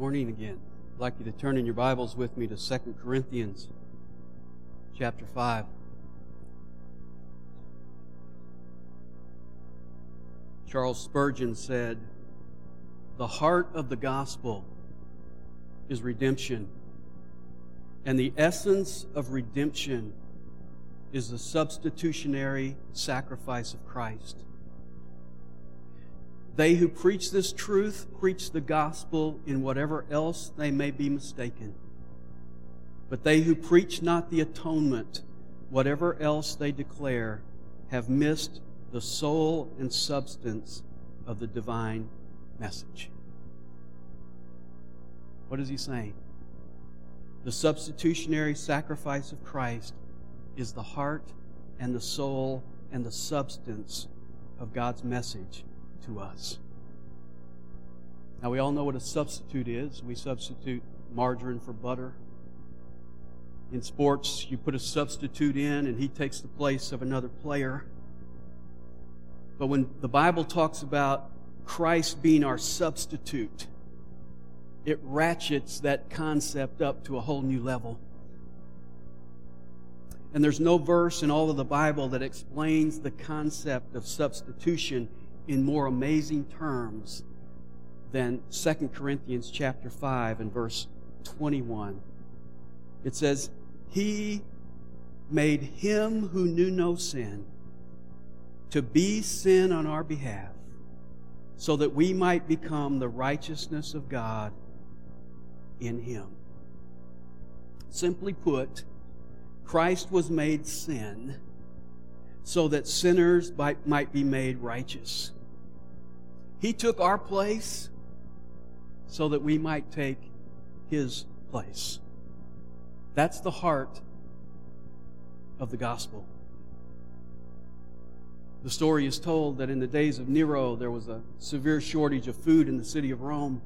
morning again. I'd like you to turn in your Bibles with me to 2 Corinthians chapter 5. Charles Spurgeon said, The heart of the gospel is redemption, and the essence of redemption is the substitutionary sacrifice of Christ. They who preach this truth preach the gospel in whatever else they may be mistaken. But they who preach not the atonement, whatever else they declare, have missed the soul and substance of the divine message. What is he saying? The substitutionary sacrifice of Christ is the heart and the soul and the substance of God's message to us. Now, we all know what a substitute is. We substitute margarine for butter. In sports, you put a substitute in and he takes the place of another player. But when the Bible talks about Christ being our substitute, it ratchets that concept up to a whole new level. And there's no verse in all of the Bible that explains the concept of substitution in more amazing terms than 2 Corinthians chapter 5 and verse 21. It says, He made him who knew no sin to be sin on our behalf, so that we might become the righteousness of God in him. Simply put, Christ was made sin so that sinners might, be made righteous. He took our place so that we might take his place. That's the heart of the gospel. The story is told that in the days of Nero, there was a severe shortage of food in the city of Rome.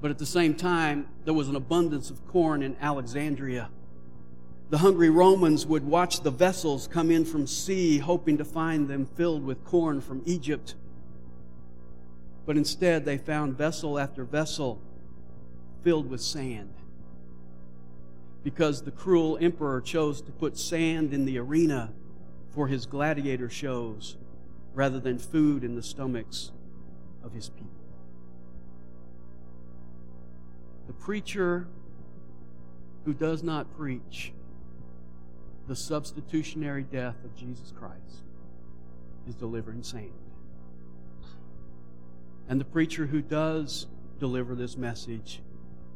But at the same time, there was an abundance of corn in Alexandria. The hungry Romans would watch the vessels come in from sea, hoping to find them filled with corn from Egypt. But instead, they found vessel after vessel filled with sand. Because the cruel emperor chose to put sand in the arena for his gladiator shows rather than food in the stomachs of his people. The preacher who does not preach the substitutionary death of Jesus Christ is delivering sand. And the preacher who does deliver this message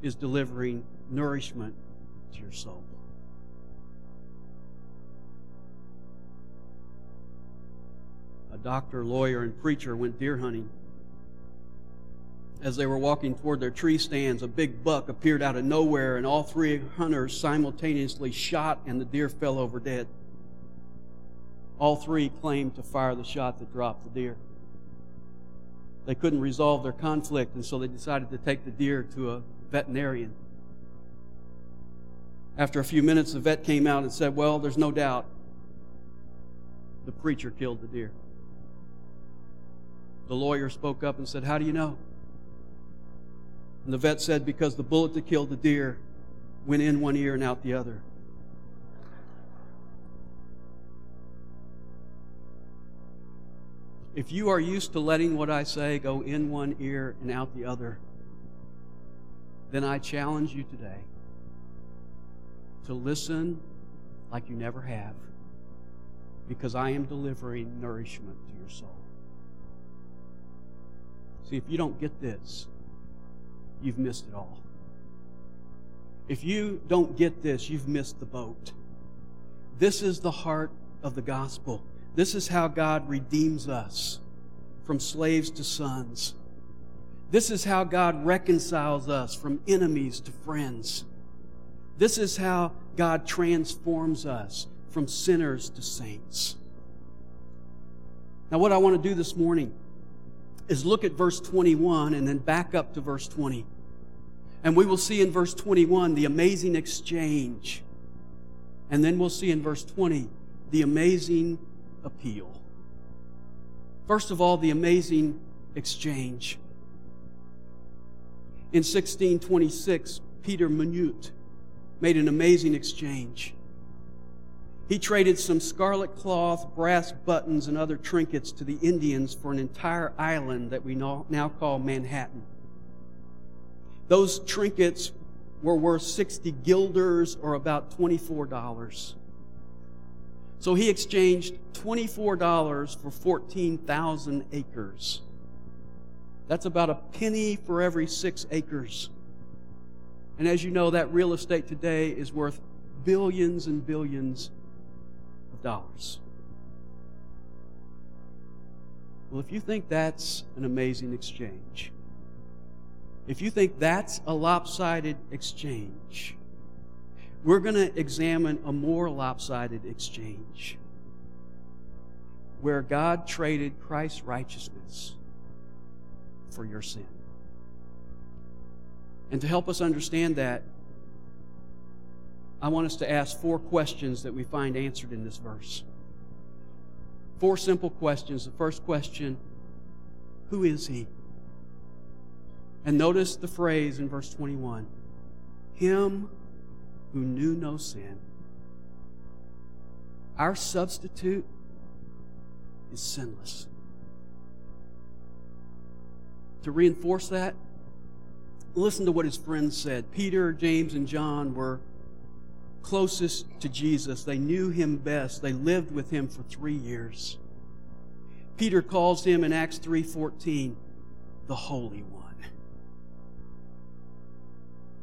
is delivering nourishment to your soul. A doctor, lawyer, and preacher went deer hunting. As they were walking toward their tree stands, a big buck appeared out of nowhere, and all three hunters simultaneously shot, and the deer fell over dead. All three claimed to fire the shot that dropped the deer. They couldn't resolve their conflict, and so they decided to take the deer to a veterinarian. After a few minutes, the vet came out and said, Well, there's no doubt the preacher killed the deer. The lawyer spoke up and said, How do you know? And the vet said, Because the bullet that killed the deer went in one ear and out the other. If you are used to letting what I say go in one ear and out the other, then I challenge you today to listen like you never have because I am delivering nourishment to your soul. See, if you don't get this, you've missed it all. If you don't get this, you've missed the boat. This is the heart of the gospel. This is how God redeems us from slaves to sons. This is how God reconciles us from enemies to friends. This is how God transforms us from sinners to saints. Now, what I want to do this morning is look at verse 21 and then back up to verse 20. And we will see in verse 21 the amazing exchange. And then we'll see in verse 20 the amazing appeal. First of all, the amazing exchange. In 1626, Peter Minuit made an amazing exchange. He traded some scarlet cloth, brass buttons, and other trinkets to the Indians for an entire island that we now call Manhattan. Those trinkets were worth 60 guilders or about $24. So he exchanged $24 for 14,000 acres. That's about a penny for every six acres. And as you know, that real estate today is worth billions and billions of dollars. Well, if you think that's an amazing exchange, if you think that's a lopsided exchange, we're going to examine a more lopsided exchange where God traded Christ's righteousness for your sin. And to help us understand that, I want us to ask four questions that we find answered in this verse. Four simple questions. The first question Who is He? And notice the phrase in verse 21 Him who knew no sin. Our substitute is sinless. To reinforce that, listen to what his friends said. Peter, James, and John were closest to Jesus. They knew him best. They lived with him for three years. Peter calls him in Acts 3:14 the Holy One.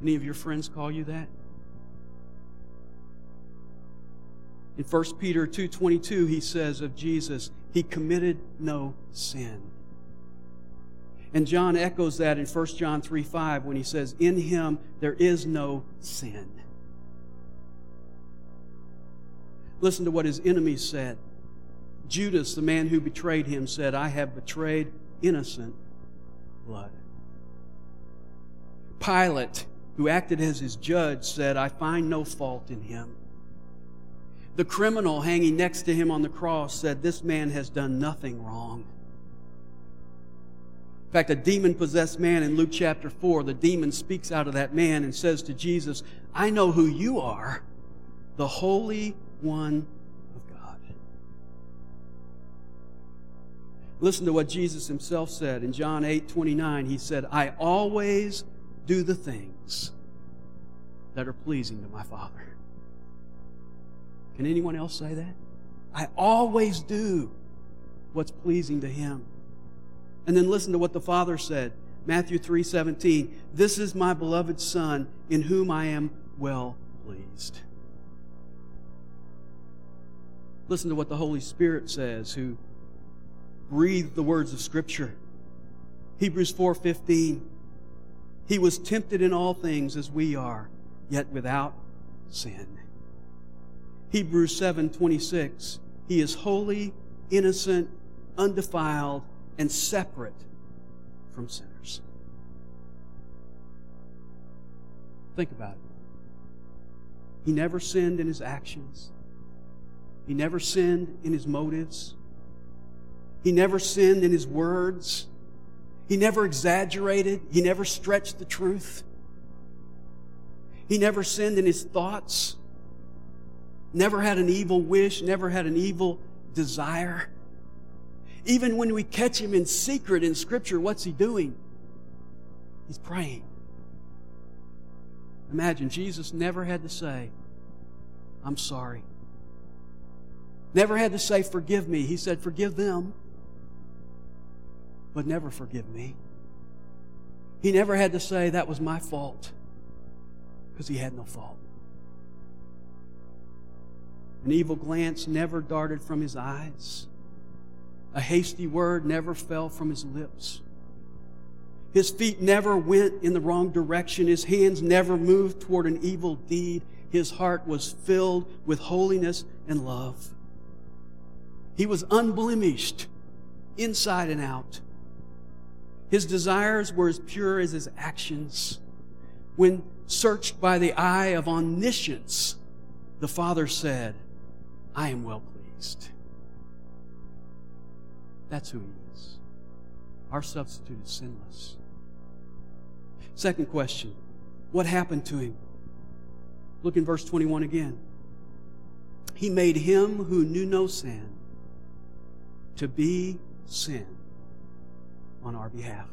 Any of your friends call you that? In 1 Peter 2:22 he says of Jesus, he committed no sin. And John echoes that in 1 John 3 5 when he says, In him there is no sin. Listen to what his enemies said. Judas, the man who betrayed him, said, I have betrayed innocent blood. Pilate, who acted as his judge, said, I find no fault in him. The criminal hanging next to him on the cross said, This man has done nothing wrong. In fact, a demon possessed man in Luke chapter 4, the demon speaks out of that man and says to Jesus, I know who you are, the Holy One of God. Listen to what Jesus himself said in John 8 29. He said, I always do the things that are pleasing to my Father. Can anyone else say that? I always do what's pleasing to Him. And then listen to what the Father said. Matthew 3:17, "This is my beloved son in whom I am well pleased." Listen to what the Holy Spirit says who breathed the words of scripture. Hebrews 4:15, "He was tempted in all things as we are, yet without sin." Hebrews 7:26, "He is holy, innocent, undefiled, and separate from sinners. Think about it. He never sinned in his actions. He never sinned in his motives. He never sinned in his words. He never exaggerated. He never stretched the truth. He never sinned in his thoughts. Never had an evil wish, never had an evil desire. Even when we catch him in secret in Scripture, what's he doing? He's praying. Imagine Jesus never had to say, I'm sorry. Never had to say, Forgive me. He said, Forgive them, but never forgive me. He never had to say, That was my fault, because he had no fault. An evil glance never darted from his eyes. A hasty word never fell from his lips. His feet never went in the wrong direction. His hands never moved toward an evil deed. His heart was filled with holiness and love. He was unblemished inside and out. His desires were as pure as his actions. When searched by the eye of omniscience, the Father said, I am well pleased. That's who He is. Our substitute is sinless. Second question What happened to him? Look in verse 21 again. He made him who knew no sin to be sin on our behalf.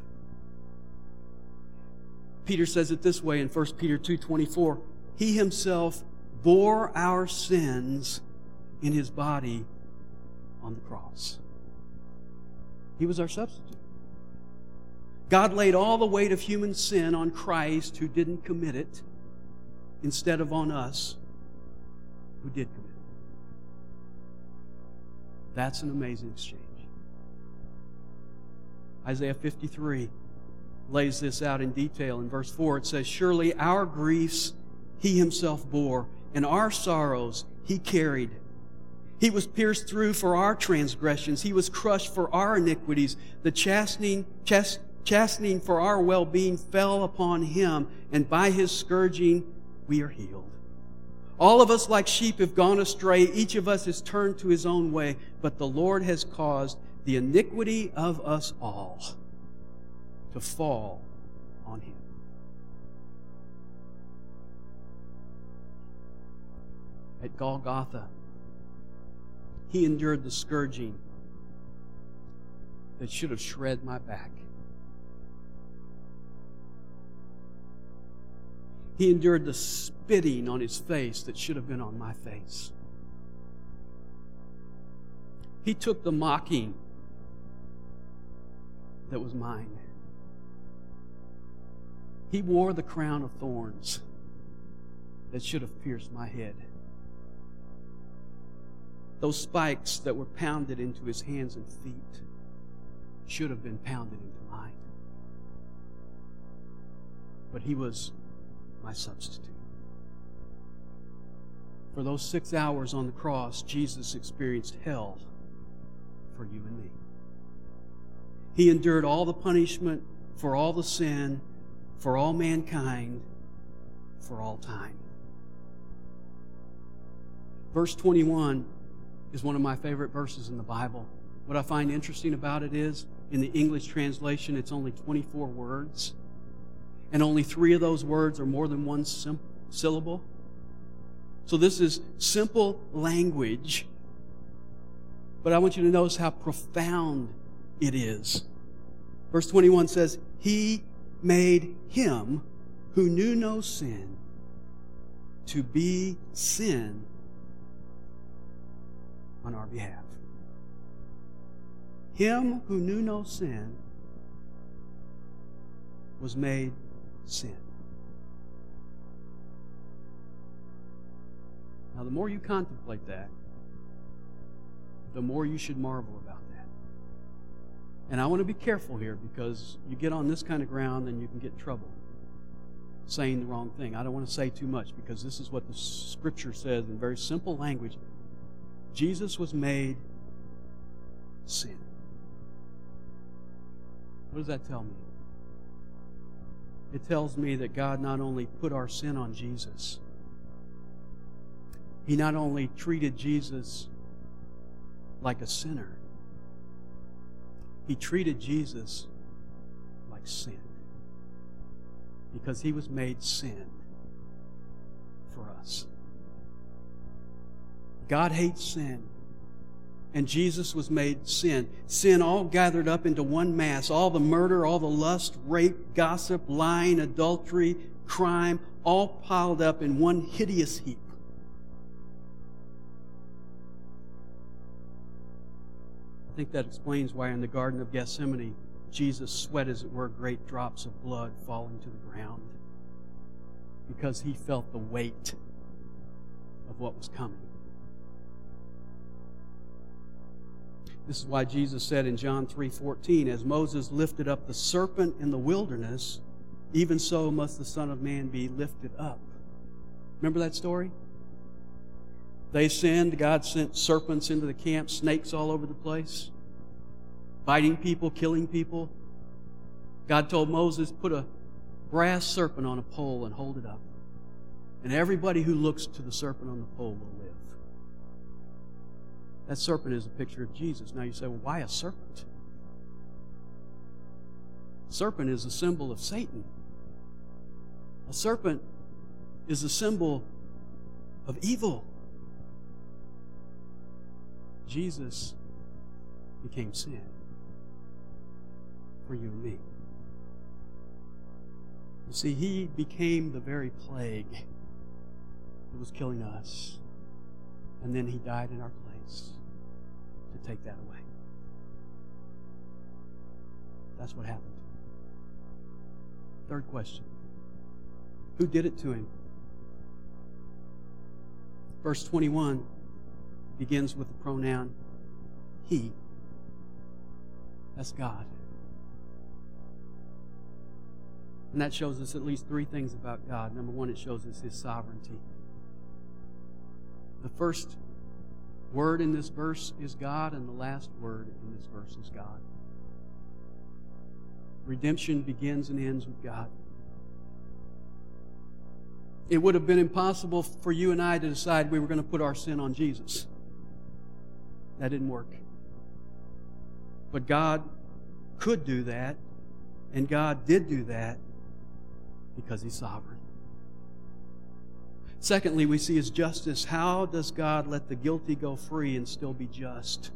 Peter says it this way in 1 Peter 2:24, he himself bore our sins in his body on the cross. He was our substitute. God laid all the weight of human sin on Christ who didn't commit it instead of on us who did commit it. That's an amazing exchange. Isaiah 53 lays this out in detail. In verse 4, it says, Surely our griefs he himself bore, and our sorrows he carried. He was pierced through for our transgressions, he was crushed for our iniquities. The chastening, chast, chastening for our well being fell upon him, and by his scourging we are healed. All of us, like sheep, have gone astray. Each of us has turned to his own way, but the Lord has caused the iniquity of us all to fall on him. At Golgotha, he endured the scourging that should have shred my back. He endured the spitting on his face that should have been on my face. He took the mocking that was mine. He wore the crown of thorns that should have pierced my head. Those spikes that were pounded into his hands and feet should have been pounded into mine. But he was my substitute. For those six hours on the cross, Jesus experienced hell for you and me. He endured all the punishment for all the sin, for all mankind, for all time. Verse 21 is one of my favorite verses in the Bible. What I find interesting about it is, in the English translation, it's only 24 words and only three of those words are more than one sim- syllable. So this is simple language, but I want you to notice how profound it is. Verse 21 says, He made him who knew no sin to be sin on our behalf. Him who knew no sin was made sin. Now, the more you contemplate that, the more you should marvel about that. And I want to be careful here because you get on this kind of ground and you can get in trouble saying the wrong thing. I don't want to say too much because this is what the scripture says in very simple language. Jesus was made sin. What does that tell me? it tells me that God not only put our sin on Jesus, He not only treated Jesus like a sinner, He treated Jesus like sin. Because He was made sin for us. God hates sin and Jesus was made sin. Sin all gathered up into one mass. All the murder, all the lust, rape, gossip, lying, adultery, crime, all piled up in one hideous heap. I think that explains why in the Garden of Gethsemane, Jesus sweat, as it were, great drops of blood falling to the ground because he felt the weight of what was coming. This is why Jesus said in John 3:14, as Moses lifted up the serpent in the wilderness, even so must the Son of Man be lifted up. Remember that story? They sinned, God sent serpents into the camp, snakes all over the place, biting people, killing people. God told Moses, put a brass serpent on a pole and hold it up. And everybody who looks to the serpent on the pole will live. That serpent is a picture of Jesus. Now you say, well, why a serpent? Serpent is a symbol of Satan. A serpent is a symbol of evil. Jesus became sin for you and me. You see, he became the very plague that was killing us. And then he died in our place to take that away. That's what happened. Third question Who did it to him? Verse 21 begins with the pronoun he. That's God. And that shows us at least three things about God. Number one, it shows us his sovereignty. The first word in this verse is God, and the last word in this verse is God. Redemption begins and ends with God. It would have been impossible for you and I to decide we were going to put our sin on Jesus. That didn't work. But God could do that, and God did do that because He's sovereign. Secondly, we see His justice. How does God let the guilty go free and still be just?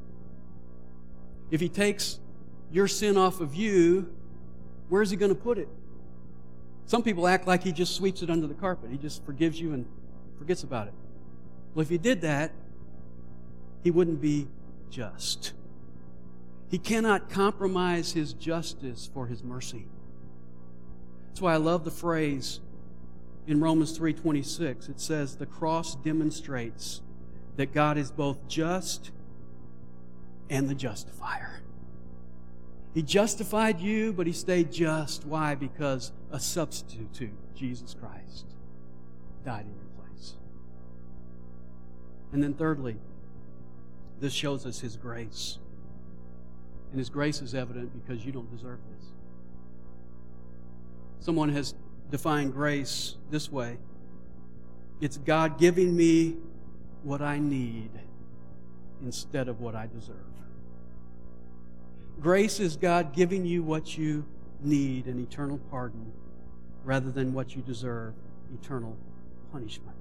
If He takes your sin off of you, where's He going to put it? Some people act like He just sweeps it under the carpet. He just forgives you and forgets about it. Well, if He did that, He wouldn't be just. He cannot compromise His justice for His mercy. That's why I love the phrase in Romans 3:26. It says the cross demonstrates that God is both just and the justifier. He justified you, but he stayed just. Why? Because a substitute, Jesus Christ, died in your place. And then thirdly, this shows us his grace. And his grace is evident because you don't deserve this. Someone has defined grace this way it's God giving me what I need instead of what I deserve. Grace is God giving you what you need an eternal pardon rather than what you deserve eternal punishment.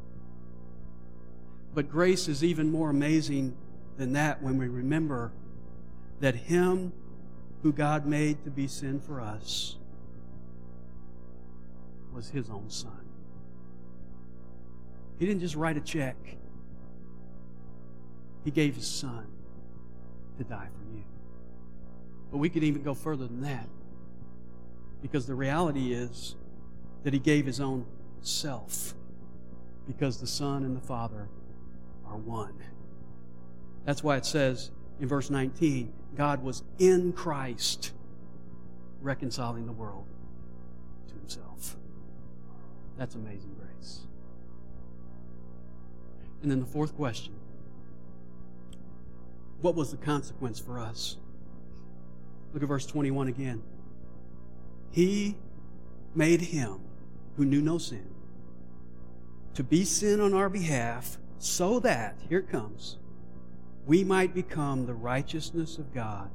But grace is even more amazing than that when we remember that Him who God made to be sin for us was his own son. He didn't just write a check, he gave his son to die for you. But we could even go further than that because the reality is that he gave his own self because the Son and the Father are one. That's why it says in verse 19 God was in Christ reconciling the world. That's amazing grace. And then the fourth question What was the consequence for us? Look at verse 21 again. He made him who knew no sin to be sin on our behalf so that, here it comes, we might become the righteousness of God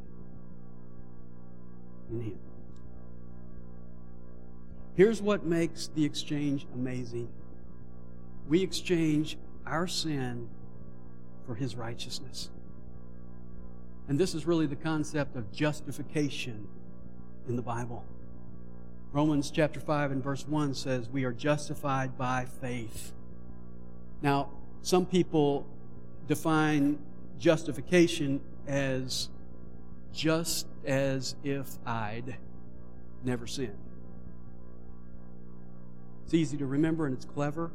in him. Here's what makes the exchange amazing we exchange our sin for his righteousness. And this is really the concept of justification in the Bible. Romans chapter 5 and verse 1 says, We are justified by faith. Now, some people define justification as just as if I'd never sinned. It's easy to remember and it's clever,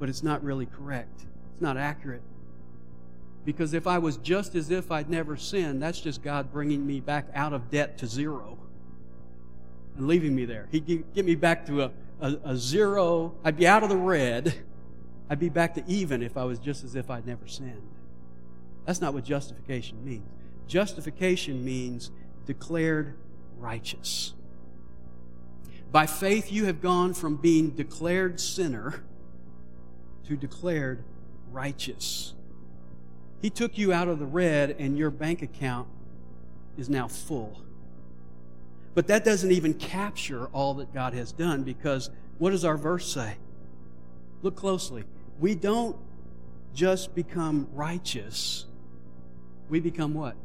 but it's not really correct. It's not accurate. Because if I was just as if I'd never sinned, that's just God bringing me back out of debt to zero and leaving me there. He'd get me back to a, a, a zero. I'd be out of the red. I'd be back to even if I was just as if I'd never sinned. That's not what justification means. Justification means declared righteous. By faith, you have gone from being declared sinner to declared righteous. He took you out of the red, and your bank account is now full. But that doesn't even capture all that God has done because What does our verse say? Look closely. We don't just become righteous, we become what?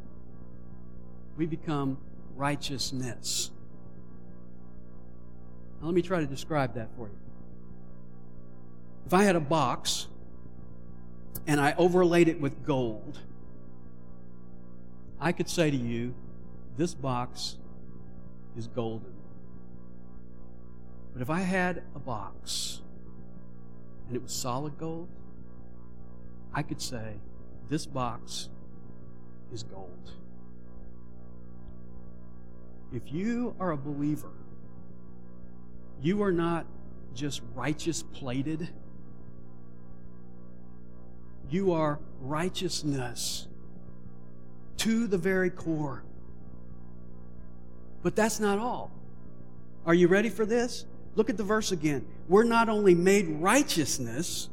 We become righteousness. Now, let me try to describe that for you. If I had a box and I overlaid it with gold, I could say to you, this box is golden. But if I had a box and it was solid gold, I could say, this box is gold. If you are a believer, you are not just righteous plated, you are righteousness to the very core. But that's not all. Are you ready for this? Look at the verse again. We're not only made righteousness,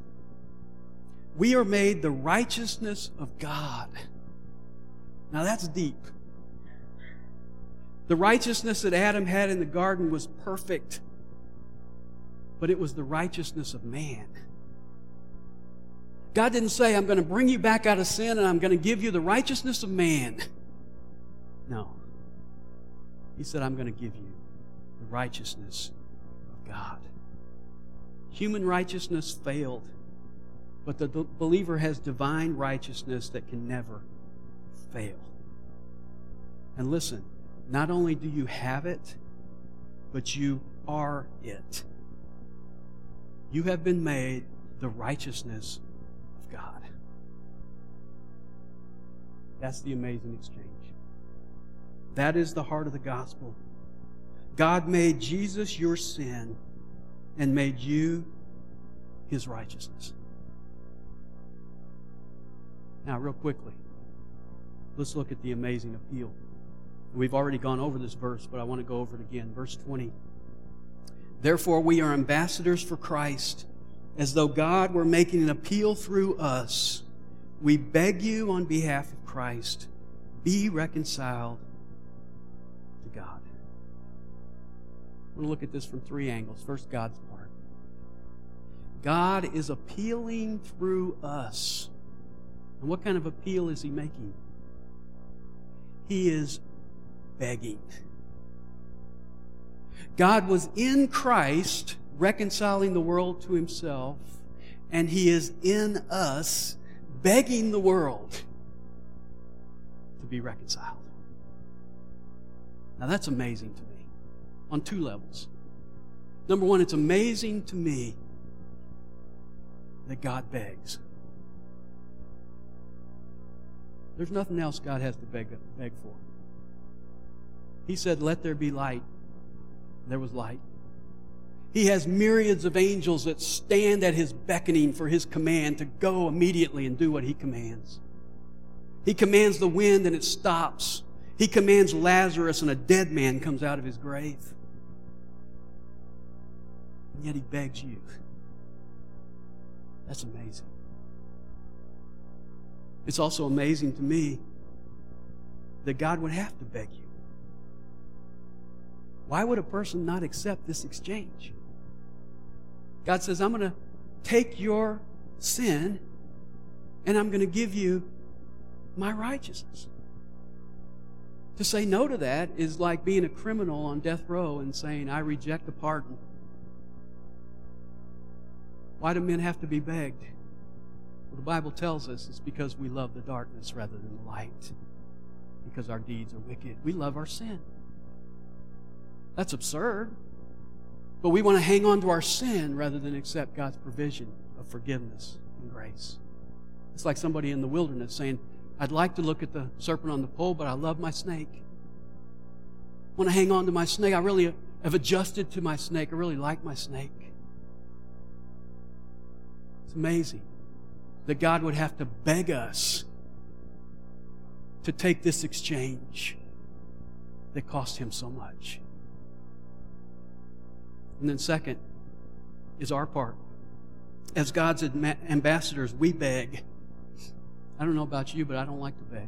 we are made the righteousness of God. Now that's deep. The righteousness that Adam had in the garden was perfect, but it was the righteousness of man. God didn't say, I'm going to bring you back out of sin and I'm going to give you the righteousness of man. No. He said, I'm going to give you the righteousness of God. Human righteousness failed, but the believer has divine righteousness that can never fail. And listen, not only do you have it, but you are it. You have been made the righteousness of God. That's the amazing exchange. That is the heart of the gospel. God made Jesus your sin and made you his righteousness. Now, real quickly, let's look at the amazing appeal. We've already gone over this verse, but I want to go over it again. Verse 20. Therefore, we are ambassadors for Christ, as though God were making an appeal through us. We beg you on behalf of Christ, be reconciled to God. We're going to look at this from three angles. First, God's part. God is appealing through us. And what kind of appeal is He making? He is begging. God was in Christ reconciling the world to Himself, and He is in us begging the world to be reconciled. Now that's amazing to me on two levels. Number one, it's amazing to me that God begs. There's nothing else God has to beg, beg for. He said, Let there be light. There was light. He has myriads of angels that stand at his beckoning for his command to go immediately and do what he commands. He commands the wind and it stops. He commands Lazarus and a dead man comes out of his grave. And yet he begs you. That's amazing. It's also amazing to me that God would have to beg you. Why would a person not accept this exchange? God says, I'm going to take your sin and I'm going to give you my righteousness. To say no to that is like being a criminal on death row and saying, I reject the pardon. Why do men have to be begged? Well, the Bible tells us it's because we love the darkness rather than the light. Because our deeds are wicked. We love our sin. That's absurd. But we want to hang on to our sin rather than accept God's provision of forgiveness and grace. It's like somebody in the wilderness saying, I'd like to look at the serpent on the pole, but I love my snake. I want to hang on to my snake. I really have adjusted to my snake. I really like my snake. It's amazing that God would have to beg us to take this exchange that cost him so much. And then, second, is our part. As God's ambassadors, we beg. I don't know about you, but I don't like to beg.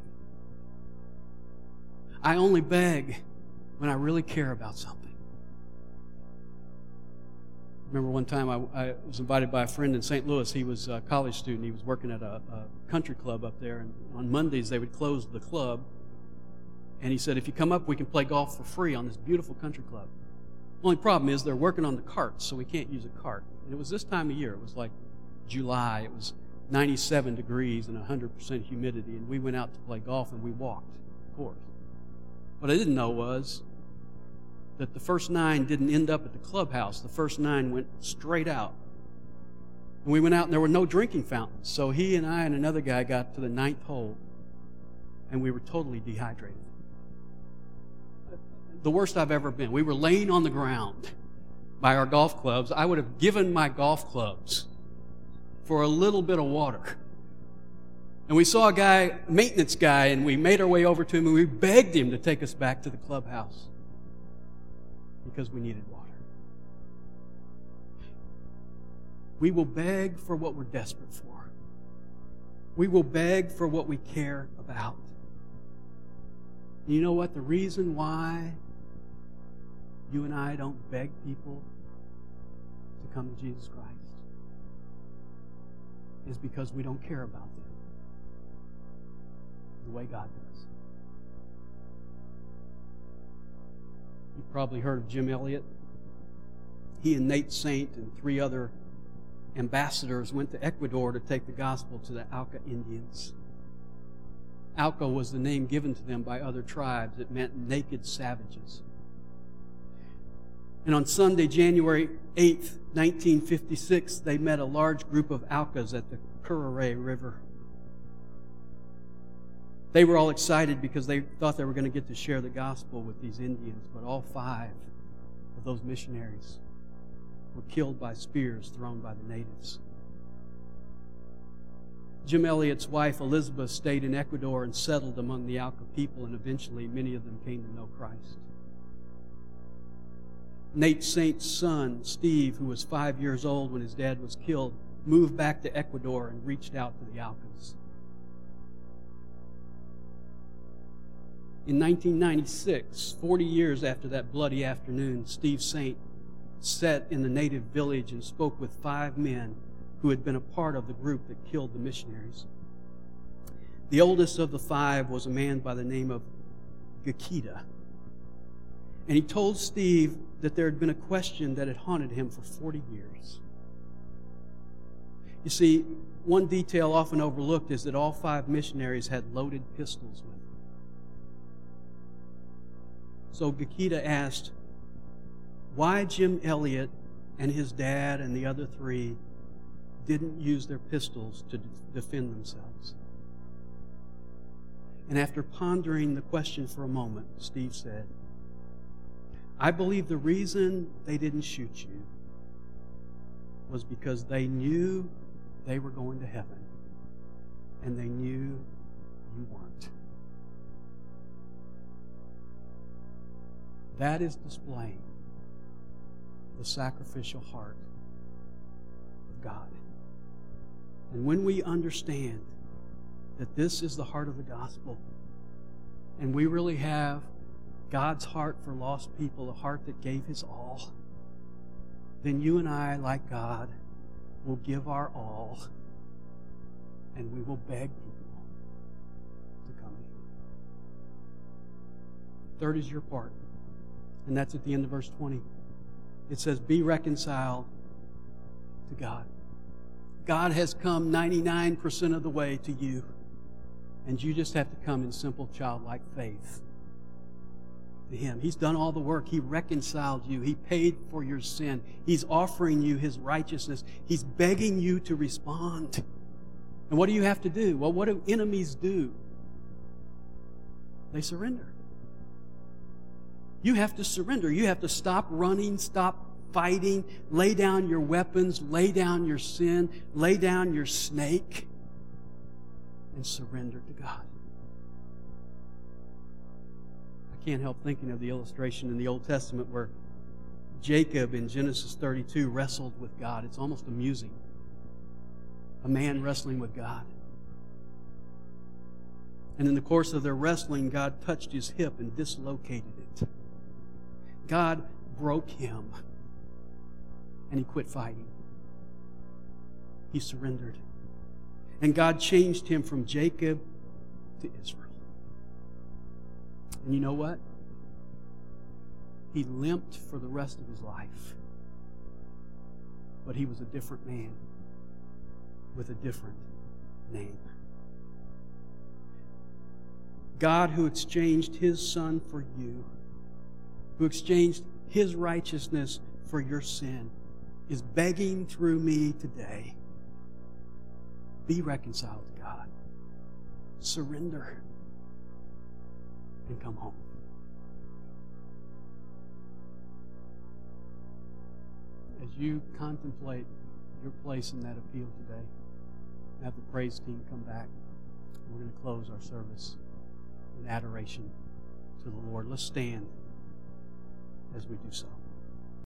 I only beg when I really care about something. remember one time I, I, was invited by a friend in St. Louis. He was a college student. He was working at a, a country club up there. And on Mondays, they would close the club. And he said, if you come up, we can play golf for free on this beautiful country club. Only problem is they're working on the carts, so we can't use a cart. And it was this time of year. It was like July. It was 97 degrees and 100% humidity. And we went out to play golf and we walked, of course. What I didn't know was that the first nine didn't end up at the clubhouse. The first nine went straight out. And we went out and there were no drinking fountains. So he and I and another guy got to the ninth hole and we were totally dehydrated. The worst I've ever been. We were laying on the ground by our golf clubs. I would have given my golf clubs for a little bit of water. And we saw a guy, maintenance guy, and we made our way over to him and we begged him to take us back to the clubhouse because we needed water. We will beg for what we're desperate for. We will beg for what we care about. You know what? The reason why you and I don't beg people to come to Jesus Christ is because we don't care about them the way God does. You've probably heard of Jim Elliot. He and Nate Saint and three other ambassadors went to Ecuador to take the gospel to the Auca Indians. Auca was the name given to them by other tribes. It meant naked savages. And on Sunday, January 8th, 1956, they met a large group of Aucas at the Curaray River. They were all excited because they thought they were going to get to share the gospel with these Indians, but all five of those missionaries were killed by spears thrown by the natives. Jim Elliot's wife Elizabeth stayed in Ecuador and settled among the Auca people, and eventually many of them came to know Christ. Nate Saint's son, Steve, who was five years old when his dad was killed, moved back to Ecuador and reached out to the Aucas. In 1996, 40 years after that bloody afternoon, Steve Saint sat in the native village and spoke with five men who had been a part of the group that killed the missionaries. The oldest of the five was a man by the name of Gikita. And he told Steve that there had been a question that had haunted him for 40 years. You see, one detail often overlooked is that all five missionaries had loaded pistols with them. So Gikita asked, why Jim Elliot and his dad and the other three didn't use their pistols to defend themselves. And after pondering the question for a moment, Steve said, I believe the reason they didn't shoot you was because they knew they were going to heaven and they knew you weren't. That is displaying the sacrificial heart of God. And when we understand that this is the heart of the gospel, and we really have God's heart for lost people, a heart that gave his all, then you and I, like God, will give our all and we will beg people to come in. Third is your part. And that's at the end of verse 20. It says, Be reconciled to God. God has come 99% of the way to you, and you just have to come in simple childlike faith to Him. He's done all the work. He reconciled you. He paid for your sin. He's offering you His righteousness. He's begging you to respond. And what do you have to do? Well, what do enemies do? They surrender. You have to surrender. You have to stop running, stop fighting, lay down your weapons, lay down your sin, lay down your snake, and surrender to God. Can't help thinking of the illustration in the Old Testament where Jacob in Genesis 32 wrestled with God. It's almost amusing. A man wrestling with God. And in the course of their wrestling, God touched his hip and dislocated it. God broke him. and he quit fighting. He surrendered. And God changed him from Jacob to Israel. And you know what? He limped for the rest of his life. But he was a different man with a different name. God, who exchanged his son for you, who exchanged his righteousness for your sin, is begging through me today be reconciled to God, surrender, and come home. As you contemplate your place in that appeal today, have the praise team come back. We're going to close our service in adoration to the Lord. Let's stand as we do so.